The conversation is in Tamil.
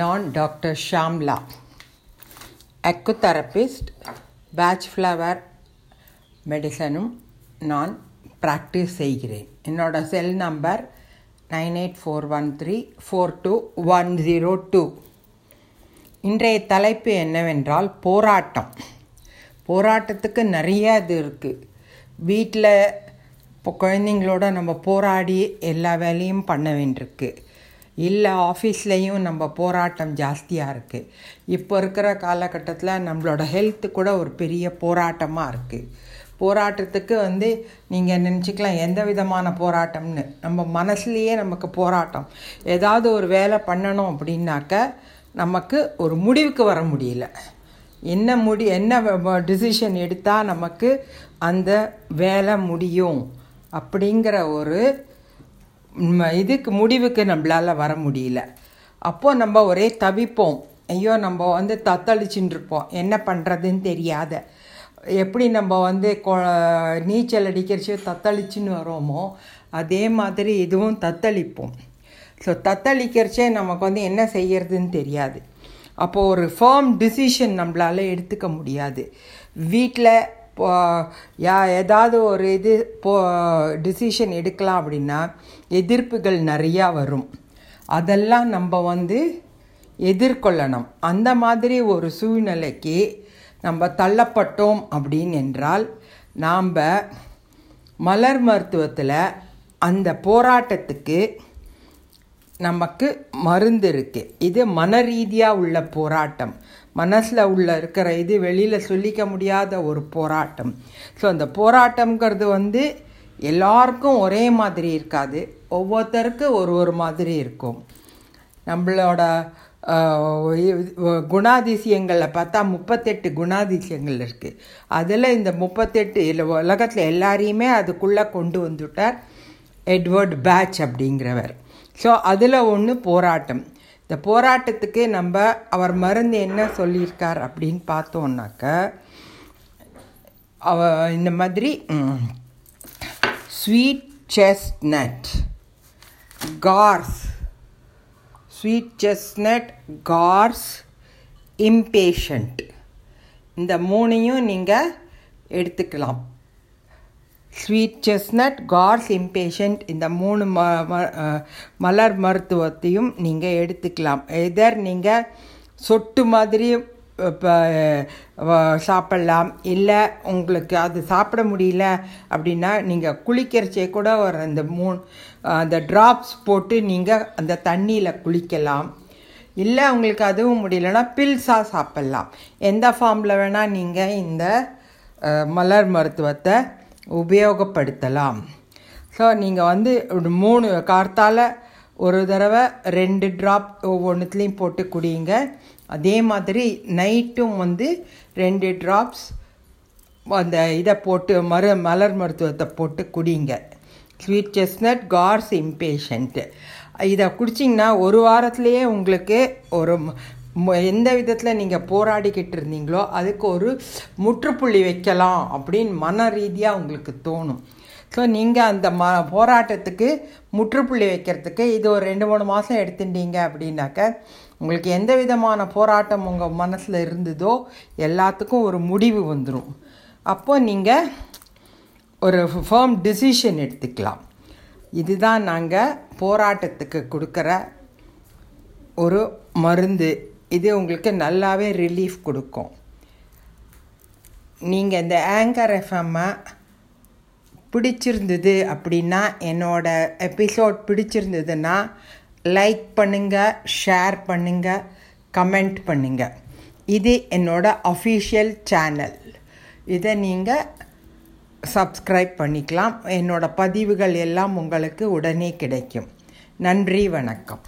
நான் doctor Shamla acutherapist Bach flower மெடிசனும் நான் ப்ராக்டிஸ் செய்கிறேன். என்னோடய cell number nine eight four one three four two one zero two. இன்றைய தலைப்பு என்னவென்றால் போராட்டம். போராட்டத்துக்கு நிறைய இது இருக்குது வீட்டில் இப்போ குழந்தைங்களோட நம்ம போராடி எல்லா வேலையும் பண்ண வேண்டியிருக்கு. இல்லை ஆஃபீஸ்லேயும் நம்ம போராட்டம் ஜாஸ்தியாக இருக்குது இப்போ இருக்கிற காலகட்டத்தில் நம்மளோட ஹெல்த்து கூட ஒரு பெரிய போராட்டமாக இருக்குது போராட்டத்துக்கு வந்து நீங்கள் நினச்சிக்கலாம் எந்த விதமான போராட்டம்னு. நம்ம மனசுலேயே நமக்கு போராட்டம். ஏதாவது ஒரு வேலை பண்ணணும் அப்படின்னாக்க நமக்கு ஒரு முடிவுக்கு வர முடியல. என்ன முடி என்ன டிசிஷன் எடுத்தால் நமக்கு அந்த வேலை முடியும் அப்படிங்கிற ஒரு இதுக்கு முடிவுக்கு நம்மளால் வர முடியல. அப்போது நம்ம ஒரே தவிப்போம். ஐயோ நம்ம வந்து தத்தளிச்சுட்டு இருப்போம் என்ன பண்ணுறதுன்னு தெரியாத. எப்படி நம்ம வந்து நீச்சல் அடிக்கிறச்சோ தத்தளிச்சுன்னு வரோமோ அதே மாதிரி இதுவும் தத்தளிப்போம். ஸோ தத்தளிக்கிறச்சே நமக்கு வந்து என்ன செய்யறதுன்னு தெரியாது. அப்போது ஒரு ஃபேர்ம் டிசிஷன் நம்மளால் எடுத்துக்க முடியாது. வீட்டில் யா ஏதாவது ஒரு இது போ டிசிஷன் எடுக்கலாம் அப்படின்னா எதிர்ப்புகள் நிறையா வரும். அதெல்லாம் நம்ம வந்து எதிர்கொள்ளணும். அந்த மாதிரி ஒரு சூழ்நிலைக்கு நம்ம தள்ளப்பட்டோம் அப்படின்னு என்றால் நாம் மலர் மருத்துவத்தில் அந்த போராட்டத்துக்கு நமக்கு மருந்து இருக்குது இது மன ரீதியாக உள்ள போராட்டம். மனசில் உள்ள இருக்கிற இது வெளியில் சொல்லிக்க முடியாத ஒரு போராட்டம். ஸோ அந்த போராட்டம்ங்கிறது வந்து எல்லாருக்கும் ஒரே மாதிரி இருக்காது. ஒவ்வொருத்தருக்கு ஒரு ஒரு மாதிரி இருக்கும். நம்மளோட குணாதிசயங்களில் பார்த்தா முப்பத்தெட்டு குணாதிசயங்கள் இருக்குது அதில் இந்த முப்பத்தெட்டு இல்லை உலகத்தில் எல்லாரையுமே அதுக்குள்ளே கொண்டு வந்துட்டார் எட்வர்ட் பேட்ச் அப்படிங்கிறவர். ஸோ அதில் ஒன்று போராட்டம். இந்த போராட்டத்துக்கு நம்ம அவர் மருந்து என்ன சொல்லியிருக்கார் அப்படின்னு பார்த்தோன்னாக்க அவ இந்த மாதிரி sweet chestnut gorse sweet chestnut gorse impatiens இந்த மூணையும் நீங்கள் எடுத்துக்கலாம். ஸ்வீட் செஸ்னட் கார்ஸ் இம்பேஷண்ட் இந்த மூணு ம மலர் மருத்துவத்தையும் நீங்கள் எடுத்துக்கலாம். எதர் நீங்கள் சொட்டு மாதிரி சாப்பிட்லாம். இல்லை உங்களுக்கு அது சாப்பிட முடியல அப்படின்னா நீங்கள் குளிக்கிறச்சே கூட ஒரு அந்த மூணு அந்த ட்ராப்ஸ் போட்டு நீங்கள் அந்த தண்ணியில் குளிக்கலாம். இல்லை உங்களுக்கு அதுவும் முடியலன்னா பில்ஸாக சாப்பிட்லாம். எந்த ஃபார்மில் வேணால் நீங்கள் இந்த மலர் மருத்துவத்தை உபயோகப்படுத்தலாம். ஸோ நீங்கள் வந்து மூணு கார்த்தால் ஒரு தடவை ரெண்டு ட்ராப் ஒவ்வொன்றுத்துலேயும் போட்டு குடிங்க. அதே மாதிரி நைட்டும் வந்து ரெண்டு ட்ராப்ஸ் அந்த இதை போட்டு மரு மலர் மருத்துவத்தை போட்டு குடிங்க. ஸ்வீட் செஸ்னட் கார்ஸ் இம்பேஷண்ட்டு இதை குடிச்சிங்கன்னா ஒரு வாரத்துலேயே உங்களுக்கு ஒரு எந்த விதத்தில் நீங்கள் போராடிக்கிட்டு இருந்தீங்களோ அதுக்கு ஒரு முற்றுப்புள்ளி வைக்கலாம் அப்படின்னு மன ரீதியாக உங்களுக்கு தோணும். ஸோ நீங்கள் அந்த ம போராட்டத்துக்கு முற்றுப்புள்ளி வைக்கிறதுக்கு இது ஒரு ரெண்டு மூணு மாதம் எடுத்துட்டீங்க அப்படின்னாக்க உங்களுக்கு எந்த விதமான போராட்டம் உங்கள் மனசில் இருந்ததோ எல்லாத்துக்கும் ஒரு முடிவு வந்துடும் அப்போது நீங்கள் ஒரு ஃபேர்ம் டிசிஷன் எடுத்துக்கலாம். இதுதான் நாங்கள் போராட்டத்துக்கு கொடுக்குற ஒரு மருந்து இது உங்களுக்கு நல்லாவே ரிலீஃப் கொடுக்கும். நீங்கள் இந்த ஆங்கர் எஃப்எம்மை பிடிச்சிருந்தது அப்படின்னா என்னோடய எபிசோட் பிடிச்சிருந்ததுன்னா லைக் பண்ணுங்கள் ஷேர் பண்ணுங்கள் கமெண்ட் பண்ணுங்கள் இது என்னோடய அஃபிஷியல் சேனல் இதை நீங்கள் சப்ஸ்கிரைப் பண்ணிக்கலாம். என்னோடய பதிவுகள் எல்லாம் உங்களுக்கு உடனே கிடைக்கும். நன்றி வணக்கம்.